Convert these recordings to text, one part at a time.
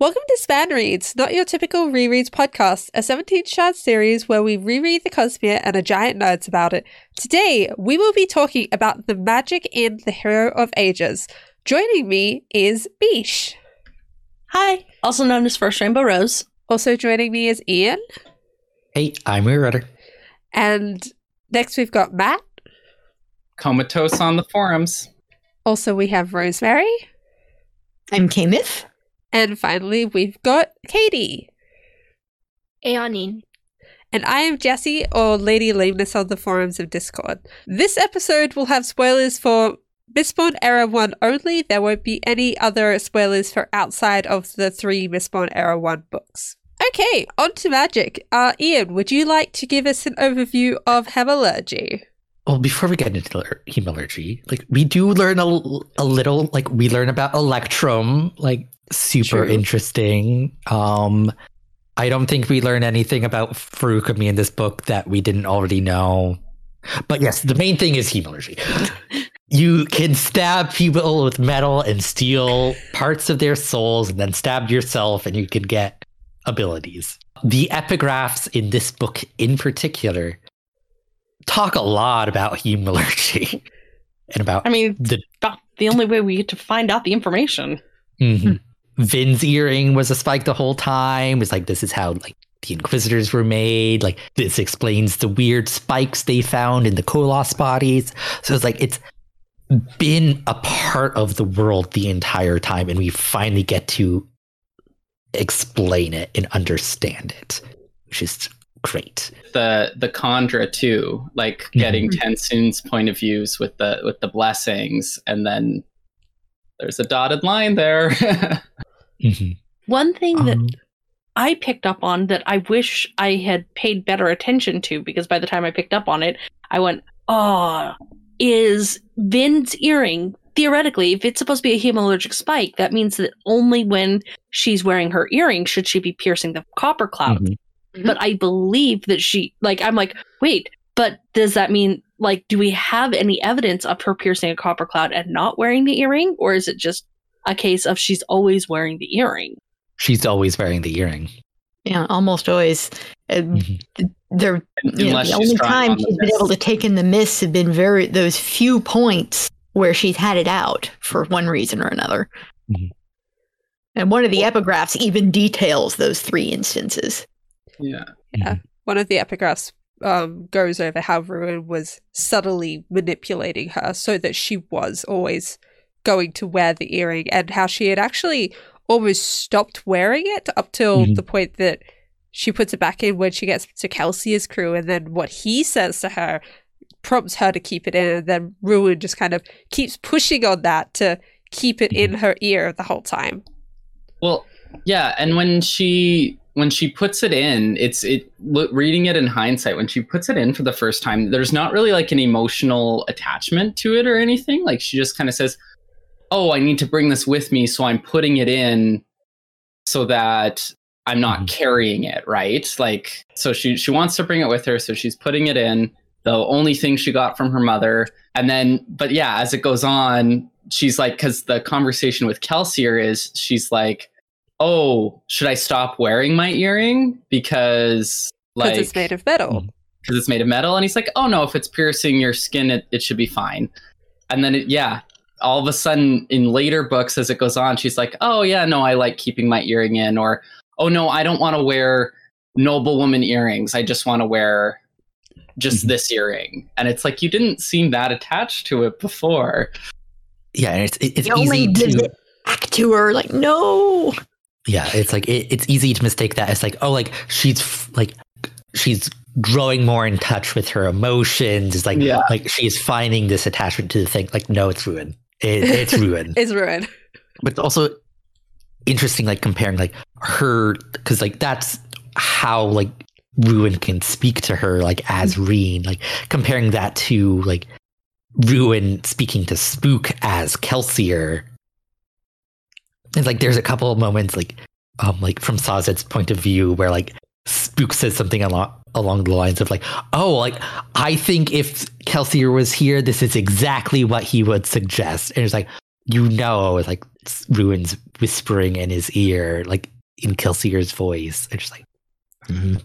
Welcome to Span Reads, not your typical rereads podcast, a 17 shard series where we reread the Cosmere and are giant nerds about it. Today, we will be talking about the magic in The Hero of Ages. Joining me is Beesh. Hi, also known as First Rainbow Rose. Also joining me is Ian. Hey, I'm your Rudder. And next we've got Matt. Comatose on the forums. Also, we have Rosemary. I'm Kamith. And finally, we've got Katie. Eonin. And I am Jessie, or Lady Lameness on the forums of Discord. This episode will have spoilers for Mistborn Era 1 only. There won't be any other spoilers for outside of the three Mistborn Era 1 books. Okay, on to magic. Uh, Ian, would you like to give us an overview of Hemalurgy? Well, before we get into hemalurgy, like we do learn a, a little, like we learn about Electrum, like super True. interesting. Um, I don't think we learn anything about Feruchemy in this book that we didn't already know. But yes, the main thing is hemalurgy. you can stab people with metal and steal parts of their souls and then stab yourself and you can get abilities. The epigraphs in this book in particular talk a lot about hemalurgy and about I mean the the only way we get to find out the information. Mm-hmm. Vin's earring was a spike the whole time. It's like this is how like the Inquisitors were made. Like this explains the weird spikes they found in the Koloss bodies. So it's like it's been a part of the world the entire time, and we finally get to explain it and understand it, which is great. The the Kandra too, like mm-hmm. getting mm-hmm. TenSoon's point of views with the with the blessings, and then there's a dotted line there. mm-hmm. One thing um, that I picked up on that I wish I had paid better attention to because by the time I picked up on it, I went, "Oh, is Vin's earring theoretically, if it's supposed to be a hemalurgic spike, that means that only when she's wearing her earring should she be piercing the copper cloud. Mm-hmm. Mm-hmm. But I believe that she, like, I'm like, wait, but does that mean, like, do we have any evidence of her piercing a copper cloud and not wearing the earring? Or is it just a case of she's always wearing the earring? She's always wearing the earring. Yeah, almost always. Mm-hmm. They're you know, the only time she's been able to take in the mists have been very those few points where she's had it out for one reason or another. Mm-hmm. And one of the epigraphs even details those three instances. Yeah. Yeah. Mm-hmm. One of the epigraphs um, goes over how Ruin was subtly manipulating her so that she was always going to wear the earring and how she had actually almost stopped wearing it up till mm-hmm. the point that she puts it back in when she gets to Kelsier's crew and then what he says to her prompts her to keep it in, and then Ruin just kind of keeps pushing on that to keep it in mm-hmm. her ear the whole time. Well, yeah, and when she when she puts it in, it's it reading it in hindsight when she puts it in for the first time, there's not really like an emotional attachment to it or anything. Like she just kind of says, "Oh, I need to bring this with me, so I'm putting it in so that I'm not mm-hmm. carrying it, right? Like so she she wants to bring it with her, so she's putting it in the only thing she got from her mother. And then, but yeah, as it goes on, she's like, because the conversation with Kelsier is, she's like, oh, should I stop wearing my earring because like it's made of metal? Because it's made of metal, and he's like, oh no, if it's piercing your skin, it, it should be fine. And then, it, yeah, all of a sudden in later books, as it goes on, she's like, oh yeah, no, I like keeping my earring in, or oh no, I don't want to wear noblewoman earrings. I just want to wear just mm-hmm. this earring and it's like you didn't seem that attached to it before yeah it's it's it easy to it back to her like no yeah it's like it, it's easy to mistake that as like oh like she's like she's growing more in touch with her emotions it's like yeah. like she's finding this attachment to the thing like no it's ruin it, it's ruin it's ruin but also interesting like comparing like her because like that's how like Ruin can speak to her like as mm-hmm. Reen, like comparing that to like Ruin speaking to Spook as Kelsier. And like there's a couple of moments like um like from Sazed's point of view where like Spook says something along along the lines of like, oh, like I think if Kelsier was here, this is exactly what he would suggest. And it's like, you know, it's like Ruin's whispering in his ear, like in Kelsier's voice. It's just like mm-hmm.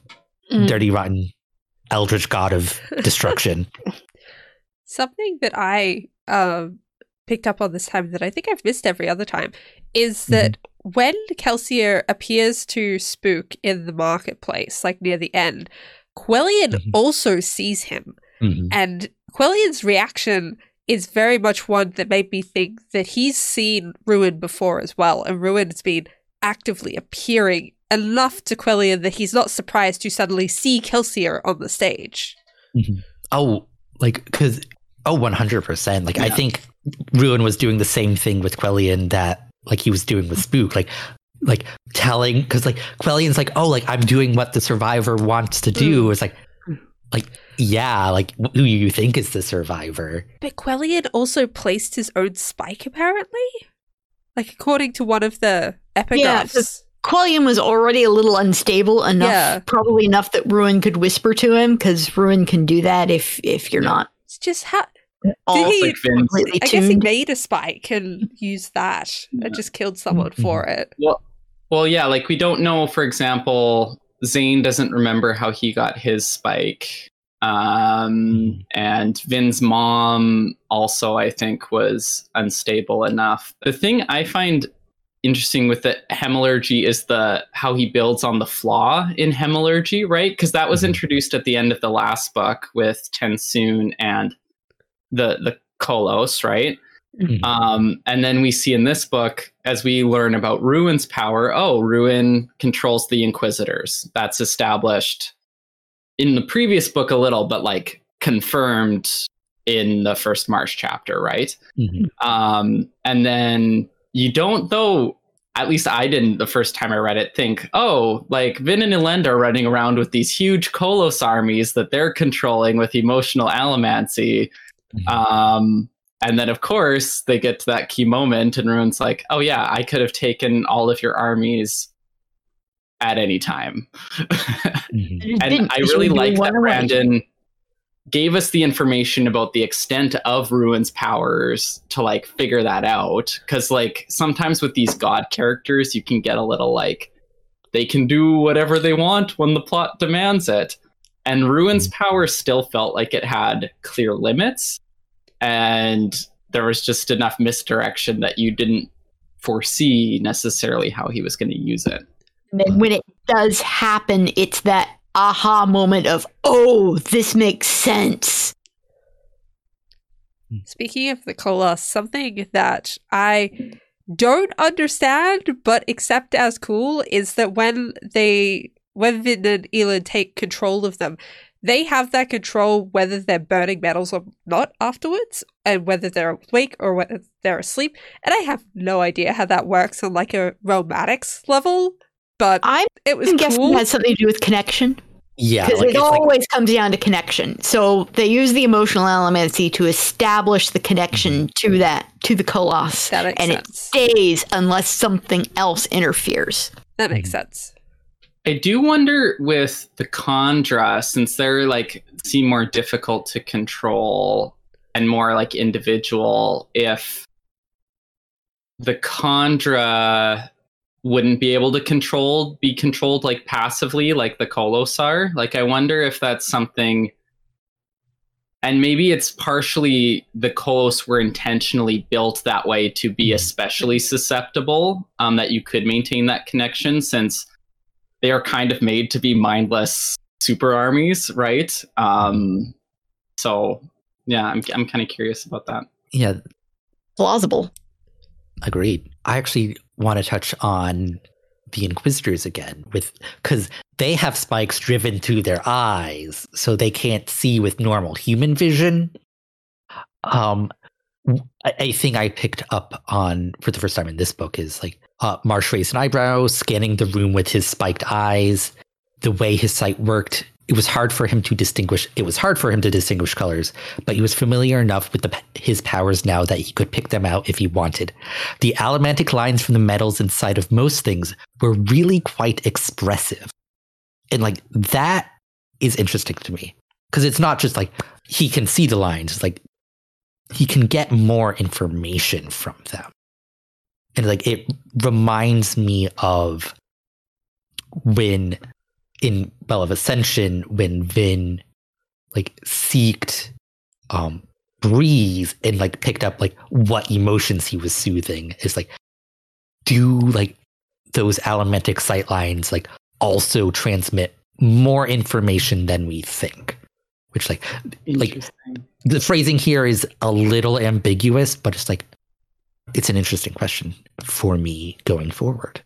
mm. dirty, rotten, eldritch god of destruction. Something that I um, picked up on this time that I think I've missed every other time is mm-hmm. that mm-hmm. when Kelsier appears to Spook in the marketplace, like near the end, Quellion mm-hmm. also sees him. Mm-hmm. And Quellion's reaction is very much one that made me think that he's seen Ruin before as well, and Ruin has been actively appearing enough to Quellion that he's not surprised to suddenly see Kelsier on the stage. Mm-hmm. Oh, like because oh, oh, one hundred percent. Like yeah. I think Ruin was doing the same thing with Quellion that like he was doing with Spook, like like telling because like Quellion's like oh like I'm doing what the survivor wants to do. Mm. It's like like yeah, like who you think is the survivor. But Quellion also placed his own spike apparently, like according to one of the epigraphs. Yeah, Quellion was already a little unstable enough, yeah. probably enough that Ruin could whisper to him because Ruin can do that if if you're not. It's just how all he, completely I guess he made a spike and used that yeah. and just killed someone mm-hmm. for it. Well, well, yeah, like we don't know. For example, Zane doesn't remember how he got his spike. Um, mm-hmm. and Vin's mom also, I think, was unstable enough. The thing I find interesting with the hemalurgy is the how he builds on the flaw in hemalurgy, right? Because that was mm-hmm. introduced at the end of the last book with TenSoon and the the Koloss, right? Mm-hmm. Um, and then we see in this book, as we learn about Ruin's power, oh, Ruin controls the Inquisitors. That's established in the previous book a little, but like confirmed in the first March chapter, right? Mm-hmm. Um, and then you don't, though, at least I didn't the first time I read it, think, oh, like Vin and Elend are running around with these huge Koloss armies that they're controlling with emotional allomancy. Mm-hmm. Um, and then, of course, they get to that key moment, and Ruin's like, "Oh yeah, I could have taken all of your armies at any time." mm-hmm. and I really like that Brandon gave us the information about the extent of Ruin's powers to like figure that out. Because like sometimes with these god characters, you can get a little like they can do whatever they want when the plot demands it. And Ruin's mm-hmm. power still felt like it had clear limits and there was just enough misdirection that you didn't foresee necessarily how he was going to use it. And then when it does happen, it's that aha moment of, oh, this makes sense. Speaking of the Koloss, something that I don't understand but accept as cool is that when they when Vin and Elend take control of them, they have that control whether they're burning metals or not afterwards, and whether they're awake or whether they're asleep. And I have no idea how that works on like a robotics level, but I'm it was guessing cool. it has something to do with connection. Yeah, because like, it always like... comes down to connection. So they use the emotional allomancy to establish the connection mm-hmm. to that to the Koloss, and sense. it stays unless something else interferes. That makes mm-hmm. sense. I do wonder with the Kandra, since they're like seem more difficult to control and more like individual, if the Kandra wouldn't be able to control be controlled like passively like the Kolosar. Like I wonder if that's something and maybe it's partially the Koloss were intentionally built that way to be hmm. especially susceptible, um, that you could maintain that connection since they are kind of made to be mindless super armies, right? Um, so yeah, I'm I'm kind of curious about that. Yeah, plausible. Agreed. I actually want to touch on the Inquisitors again, with because they have spikes driven through their eyes, so they can't see with normal human vision. Um, a thing I picked up on for the first time in this book is like uh, Marsh raised an eyebrow, scanning the room with his spiked eyes. The way his sight worked, it was hard for him to distinguish. It was hard for him to distinguish colors, but he was familiar enough with the, his powers now that he could pick them out if he wanted. The allomantic lines from the metals inside of most things were really quite expressive, and like that is interesting to me because it's not just like he can see the lines. It's like he can get more information from them. And like it reminds me of when in Well of Ascension, when Vin like seeked um Breeze and like picked up like what emotions he was soothing. Is like do like those allomantic sight lines like also transmit more information than we think which like like the phrasing here is a little ambiguous but it's like it's an interesting question for me going forward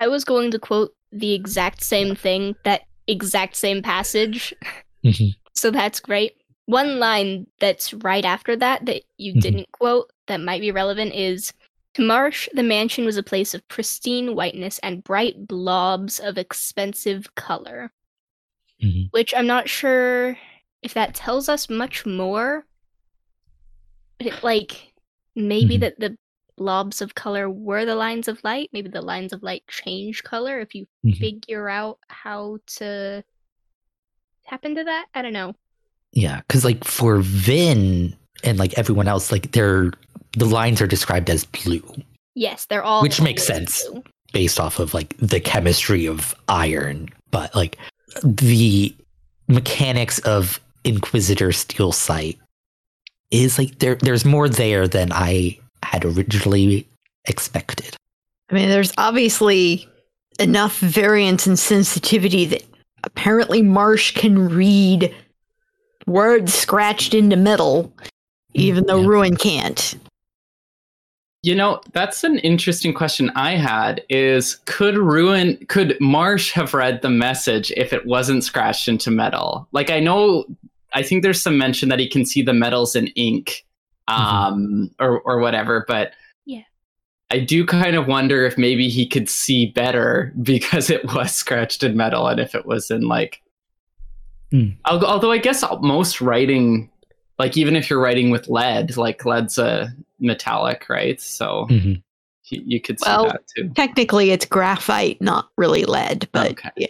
I was going to quote the exact same thing, that exact same passage. Mm-hmm. So that's great. One line that's right after that that you mm-hmm. didn't quote that might be relevant is to Marsh, the mansion was a place of pristine whiteness and bright blobs of expensive color. Mm-hmm. Which I'm not sure if that tells us much more. But it, like maybe mm-hmm. that the blobs of color were the lines of light. Maybe the lines of light change color if you mm-hmm. figure out how to tap into that. I don't know. Yeah, because like for Vin and like everyone else, like they're the lines are described as blue. Yes, they're all which makes sense blue. based off of like the chemistry of iron, but like the mechanics of Inquisitor steel sight is like there there's more there than I had originally expected. I mean, there's obviously enough variance and sensitivity that apparently Marsh can read words scratched into metal, even though yeah. Ruin can't. You know, that's an interesting question I had is could Ruin could Marsh have read the message if it wasn't scratched into metal? Like I know I think there's some mention that he can see the metals in ink. Um, mm-hmm. or or whatever. But yeah, I do kind of wonder if maybe he could see better because it was scratched in metal, and if it was in like. Mm. Although I guess most writing, like even if you're writing with lead, like lead's a metallic, right? So mm-hmm. you, you, could see well, that too. Technically, it's graphite, not really lead, but okay. yeah.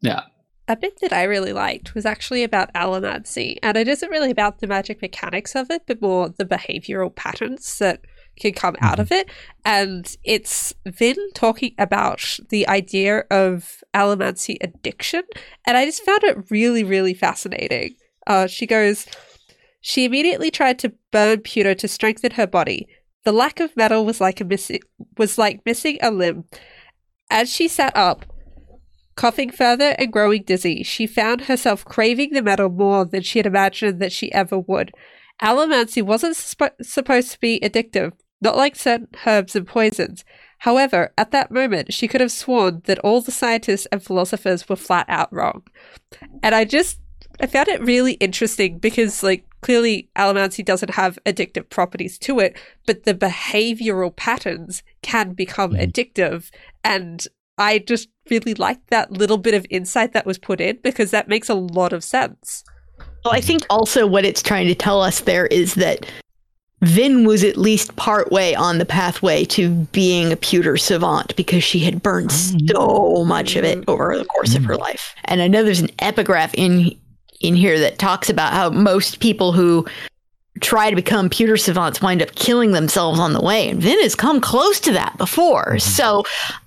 Yeah a bit that I really liked was actually about allomancy, and it isn't really about the magic mechanics of it, but more the behavioral patterns that can come out of mm-hmm. it. And it's Vin talking about the idea of allomancy addiction, and I just found it really, really fascinating. Uh, she goes, she immediately tried to burn pewter to strengthen her body. The lack of metal was like a missing was like missing a limb. As she sat up, Coughing further and growing dizzy, she found herself craving the metal more than she had imagined that she ever would. Allomancy wasn't sp- supposed to be addictive, not like certain herbs and poisons. However, at that moment, she could have sworn that all the scientists and philosophers were flat out wrong. And I just, I found it really interesting because, like, clearly allomancy doesn't have addictive properties to it, but the behavioral patterns can become mm-hmm. addictive. And I just really like that little bit of insight that was put in because that makes a lot of sense. Well, I think also what it's trying to tell us there is that Vin was at least partway on the pathway to being a pewter savant because she had burned mm. so much of it over the course of her mm. life. And I know there's an epigraph in in here that talks about how most people who try to become pewter savants wind up killing themselves on the way. And Vin has come close to that before. Mm-hmm. So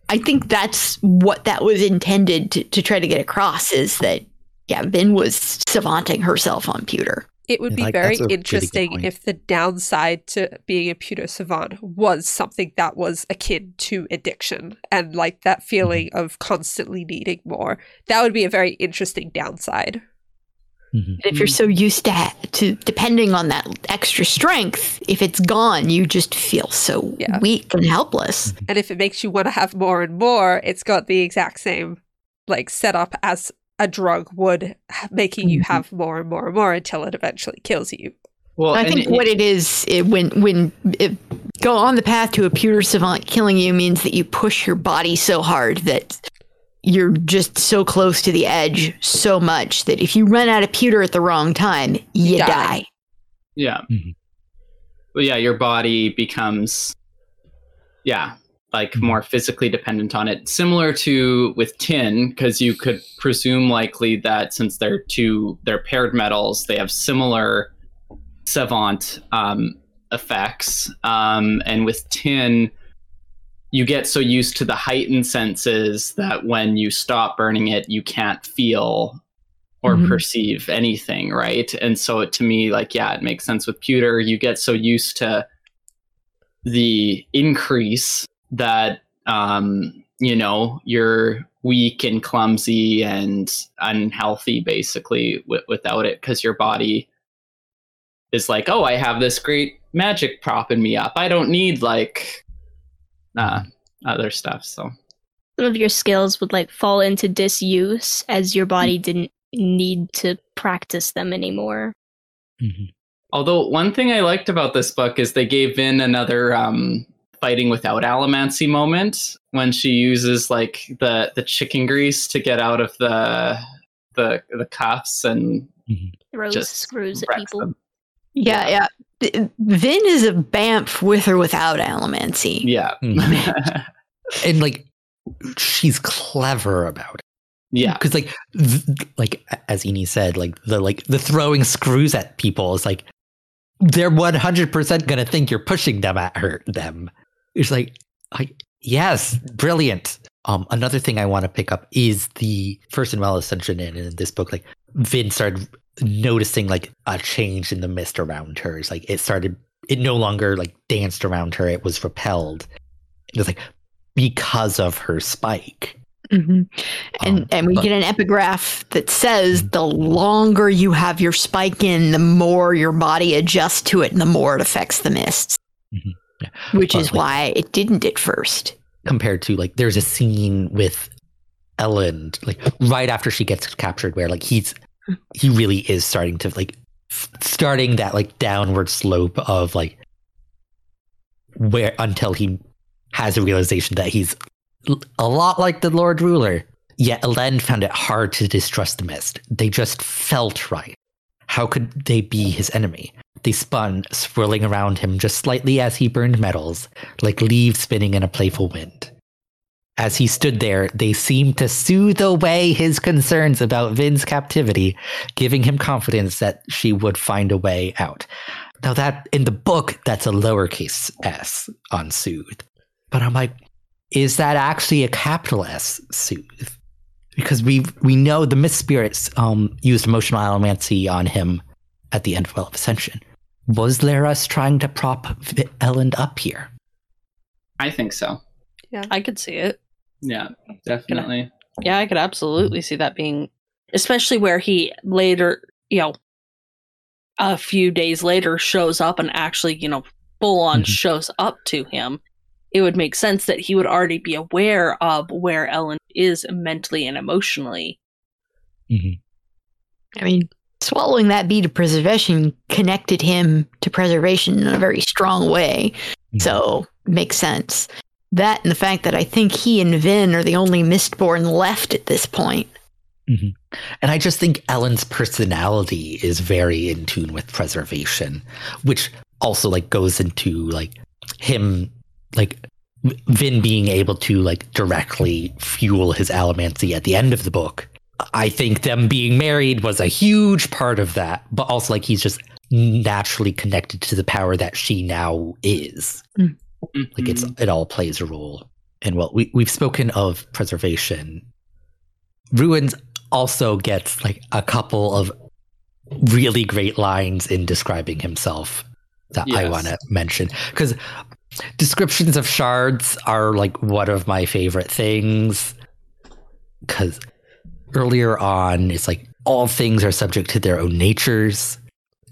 I think that's what that was intended to, to try to get across is that, yeah, Vin was savanting herself on pewter. It would be like, very interesting if the downside to being a pewter savant was something that was akin to addiction and like that feeling mm-hmm. of constantly needing more. That would be a very interesting downside. Mm-hmm. If you're so used to to depending on that extra strength, if it's gone, you just feel so yeah. weak and helpless. Mm-hmm. And if it makes you want to have more and more, it's got the exact same like setup as a drug would, making you mm-hmm. have more and more and more until it eventually kills you. Well, I think it, what it is, it, when when it, go on the path to a pewter savant killing you means that you push your body so hard that you're just so close to the edge so much that if you run out of pewter at the wrong time, you die. die. Yeah. Mm-hmm. Well, yeah, your body becomes, yeah, like mm-hmm. more physically dependent on it similar to with tin because you could presume likely that since they're two they're paired metals they have similar savant um, effects um, and with tin you get so used to the heightened senses that when you stop burning it you can't feel or mm-hmm. perceive anything right? And so to me like yeah it makes sense with pewter. You get so used to the increase that um, you know you're weak and clumsy and unhealthy basically w- without it because your body is like oh i have this great magic propping me up. I don't need like uh, other stuff so some of your skills would like fall into disuse as your body didn't need to practice them anymore mm-hmm. although one thing i liked about this book is they gave in another um, fighting without allomancy moment when she uses like the the chicken grease to get out of the the the cuffs and mm-hmm. throws just screws at people. Them. Yeah, yeah. Vin is a bamf with or without allomancy. Yeah. Mm-hmm. and like she's clever about it. Yeah. Because like th- like as Eni said, like the like the throwing screws at people is like they're 100% going to think you're pushing them at her them it's like, I, yes, brilliant. Um, another thing I want to pick up is the first and well ascension in, in this book. Like Vin started noticing like a change in the mist around her. It's like it started. It no longer like danced around her. It was repelled. It was like because of her spike. Mm-hmm. And um, and we but, get an epigraph that says mm-hmm. the longer you have your spike in, the more your body adjusts to it, and the more it affects the mists. Mm-hmm. Yeah. Which but is like, why it didn't at first. Compared to like there's a scene with Elend, like right after she gets captured, where like he's he really is starting to like starting that like downward slope of like where until he has a realization that he's a lot like the Lord Ruler. Yet Elend found it hard to distrust the mist. They just felt right. How could they be his enemy? They spun, swirling around him just slightly as he burned metals, like leaves spinning in a playful wind. As he stood there, they seemed to soothe away his concerns about Vin's captivity, giving him confidence that she would find a way out. Now that in the book, that's a lowercase s on soothe. But I'm like, is that actually a capital S soothe? Because we we know the Mist Spirits um, used emotional allomancy on him at the end of Well of Ascension. Was Leras trying to prop Elend up here? I think so. Yeah, I could see it. Yeah, definitely. yeah, I could absolutely see that being, especially where he later, you know, a few days later shows up and actually, you know, full on mm-hmm. shows up to him. It would make sense that he would already be aware of where Ellen is mentally and emotionally. Mm-hmm. I mean, swallowing that bead of preservation connected him to preservation in a very strong way. Mm-hmm. So makes sense. That and the fact that I think he and Vin are the only Mistborn left at this point. Mm-hmm. And I just think Elend's personality is very in tune with preservation, which also like goes into like him like Vin being able to like directly fuel his allomancy at the end of the book I think them being married was a huge part of that, but also like he's just naturally connected to the power that she now is. Mm-hmm. Like it's it all plays a role. And well, we we've spoken of preservation. Ruins also gets like a couple of really great lines in describing himself that yes. I want to mention because descriptions of shards are like one of my favorite things because earlier on, it's like all things are subject to their own natures.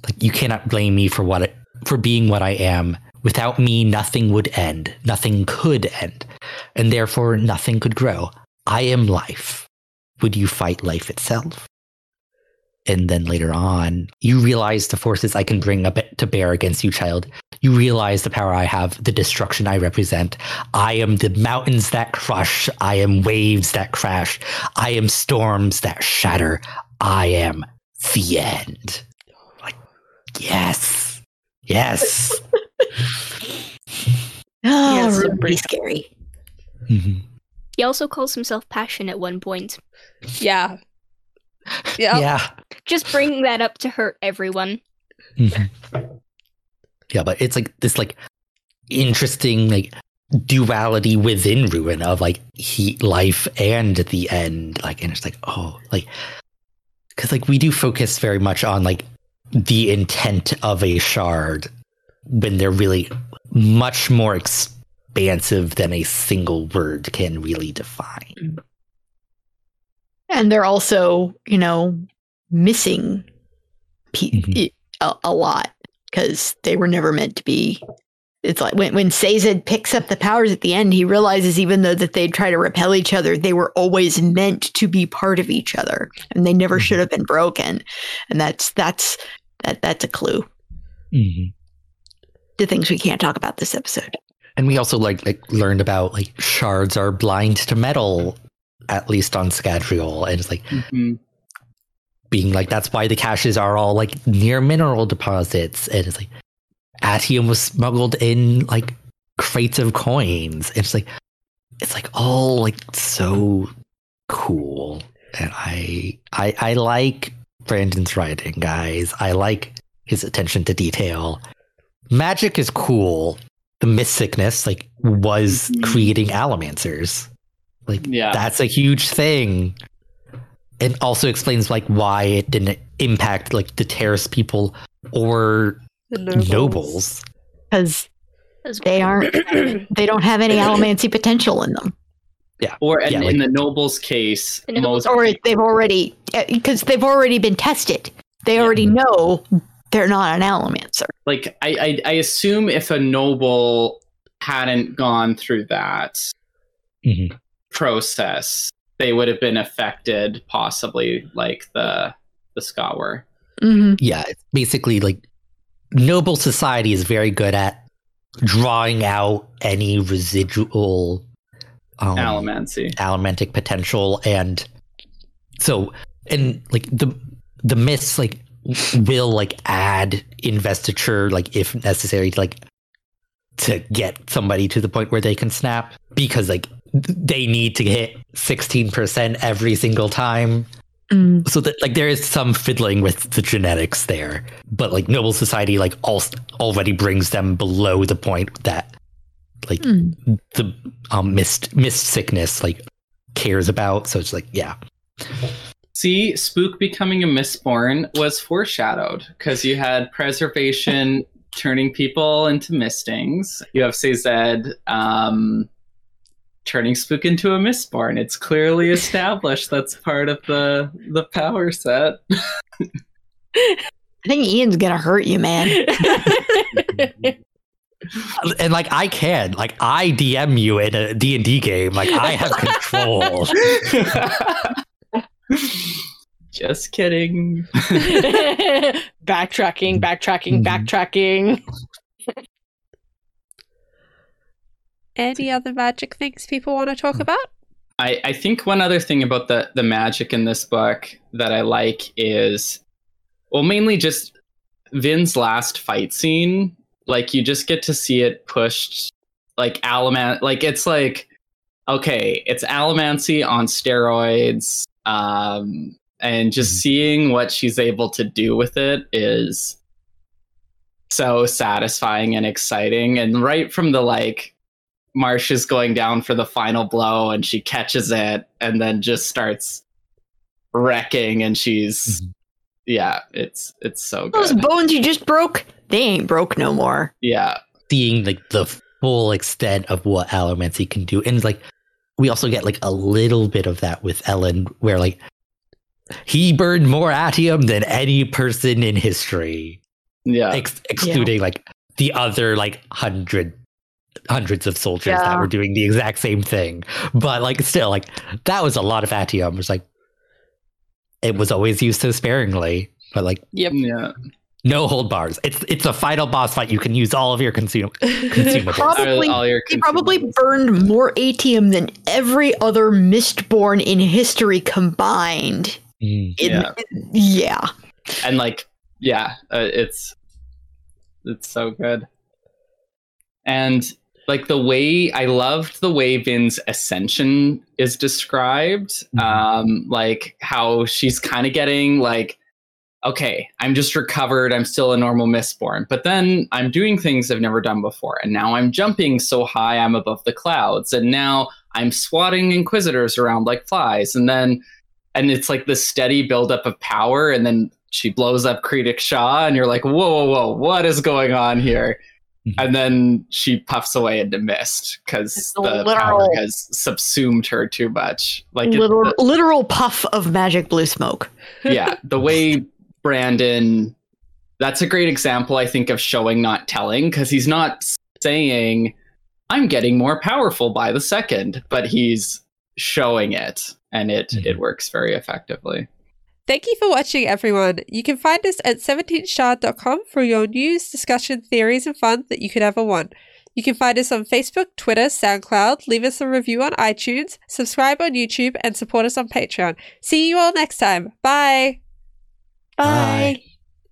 Like you cannot blame me for what it, for being what I am. Without me, nothing would end. Nothing could end, and therefore nothing could grow. I am life. Would you fight life itself? And then later on, you realize the forces I can bring up to bear against you, child. You realize the power I have, the destruction I represent. I am the mountains that crush. I am waves that crash. I am storms that shatter. I am the end. Like, yes. Yes. oh, yes, pretty scary. Mm-hmm. He also calls himself passion at one point. Yeah. Yeah. Yeah. Just bringing that up to hurt everyone. Mm-hmm. Yeah, but it's like this like interesting like duality within ruin of like heat life and the end like and it's like oh like because like we do focus very much on like the intent of a shard when they're really much more expansive than a single word can really define and they're also you know missing pe- mm-hmm. a, a lot because they were never meant to be it's like when when Sazed picks up the powers at the end, he realizes even though that they try to repel each other, they were always meant to be part of each other, and they never mm-hmm. should have been broken. And that's that's that that's a clue. Mm-hmm. The things we can't talk about this episode. And we also like like learned about like shards are blind to metal, at least on Scadrial, and it's like. Mm-hmm. Being like that's why the caches are all like near mineral deposits, and it's like Atium was smuggled in like crates of coins. It's like it's like all like so cool. And I I I like Brandon's writing, guys. I like his attention to detail. Magic is cool. The mist sickness like was mm-hmm. creating allomancers. Like yeah. that's a huge thing. It also explains like why it didn't impact like the Terris people or the nobles. Because they aren't, they don't have any allomancy potential in them. Yeah. Or yeah, in, like, the nobles' case, most or they've already because they've already been tested. They yeah. already know they're not an allomancer. Like I, I, I assume if a noble hadn't gone through that mm-hmm. process, they would have been affected, possibly like the the Skawer. Mm-hmm. Yeah, basically like noble society is very good at drawing out any residual um, allomancy, allomantic potential, and so and like the the myths like will like add investiture like if necessary like to get somebody to the point where they can snap because like they need to hit 16% every single time Mm. So that like there is some fiddling with the genetics there, but like noble society like all, already brings them below the point that like mm. the um mist mist sickness like cares about. So it's like yeah. See, Spook becoming a Mistborn was foreshadowed because you had preservation turning people into mistings. You have Sazed um, turning spook into a mistborn. It's clearly established that's part of the the power set. I think Ian's gonna hurt you, man. and like I can, like I DM you in a D and D game, like I have control. Just kidding. backtracking, backtracking, mm-hmm. backtracking. Any other magic things people want to talk about? I, I think one other thing about the, the magic in this book that I like is, well, mainly just Vin's last fight scene. Like, you just get to see it pushed, like, Alamant. Like, it's like, okay, it's Allomancy on steroids. Um, and just mm-hmm. seeing what she's able to do with it is so satisfying and exciting. And right from the, like, Marsh is going down for the final blow and she catches it and then just starts wrecking and she's mm-hmm. yeah, it's it's so Those good. bones you just broke, they ain't broke no more. Yeah. Seeing like the full extent of what allomancy can do. And like we also get like a little bit of that with Elend, where like he burned more atium than any person in history. Yeah. Ex- excluding yeah. like the other like hundred hundreds of soldiers yeah. that were doing the exact same thing. But like still, like that was a lot of atium. It was like it was always used so sparingly. But like Yep. Yeah. No hold bars. It's it's a final boss fight. You can use all of your consum- consumables. probably, all your he probably burned more atium than every other Mistborn in history combined. Mm, in, yeah. yeah. And like, yeah, uh, it's it's so good. And like the way I loved the way Vin's ascension is described. Mm-hmm. Um, like how she's kind of getting like, okay, I'm just recovered. I'm still a normal Mistborn, but then I'm doing things I've never done before, and now I'm jumping so high I'm above the clouds, and now I'm swatting Inquisitors around like flies, and then and it's like the steady buildup of power, and then she blows up Kredik Shaw, and you're like, whoa, whoa, whoa, what is going on here? Mm-hmm. And then she puffs away into mist because the literal, power has subsumed her too much. Like literal, it, the, literal puff of magic blue smoke. yeah, the way Brandon, that's a great example, I think, of showing not telling because he's not saying, "I'm getting more powerful by the second, but he's showing it, and it mm-hmm. it works very effectively. Thank you for watching, everyone. You can find us at 17shard.com for your news, discussion, theories, and fun that you could ever want. You can find us on Facebook, Twitter, SoundCloud, leave us a review on iTunes, subscribe on YouTube, and support us on Patreon. See you all next time. Bye. Bye. Bye.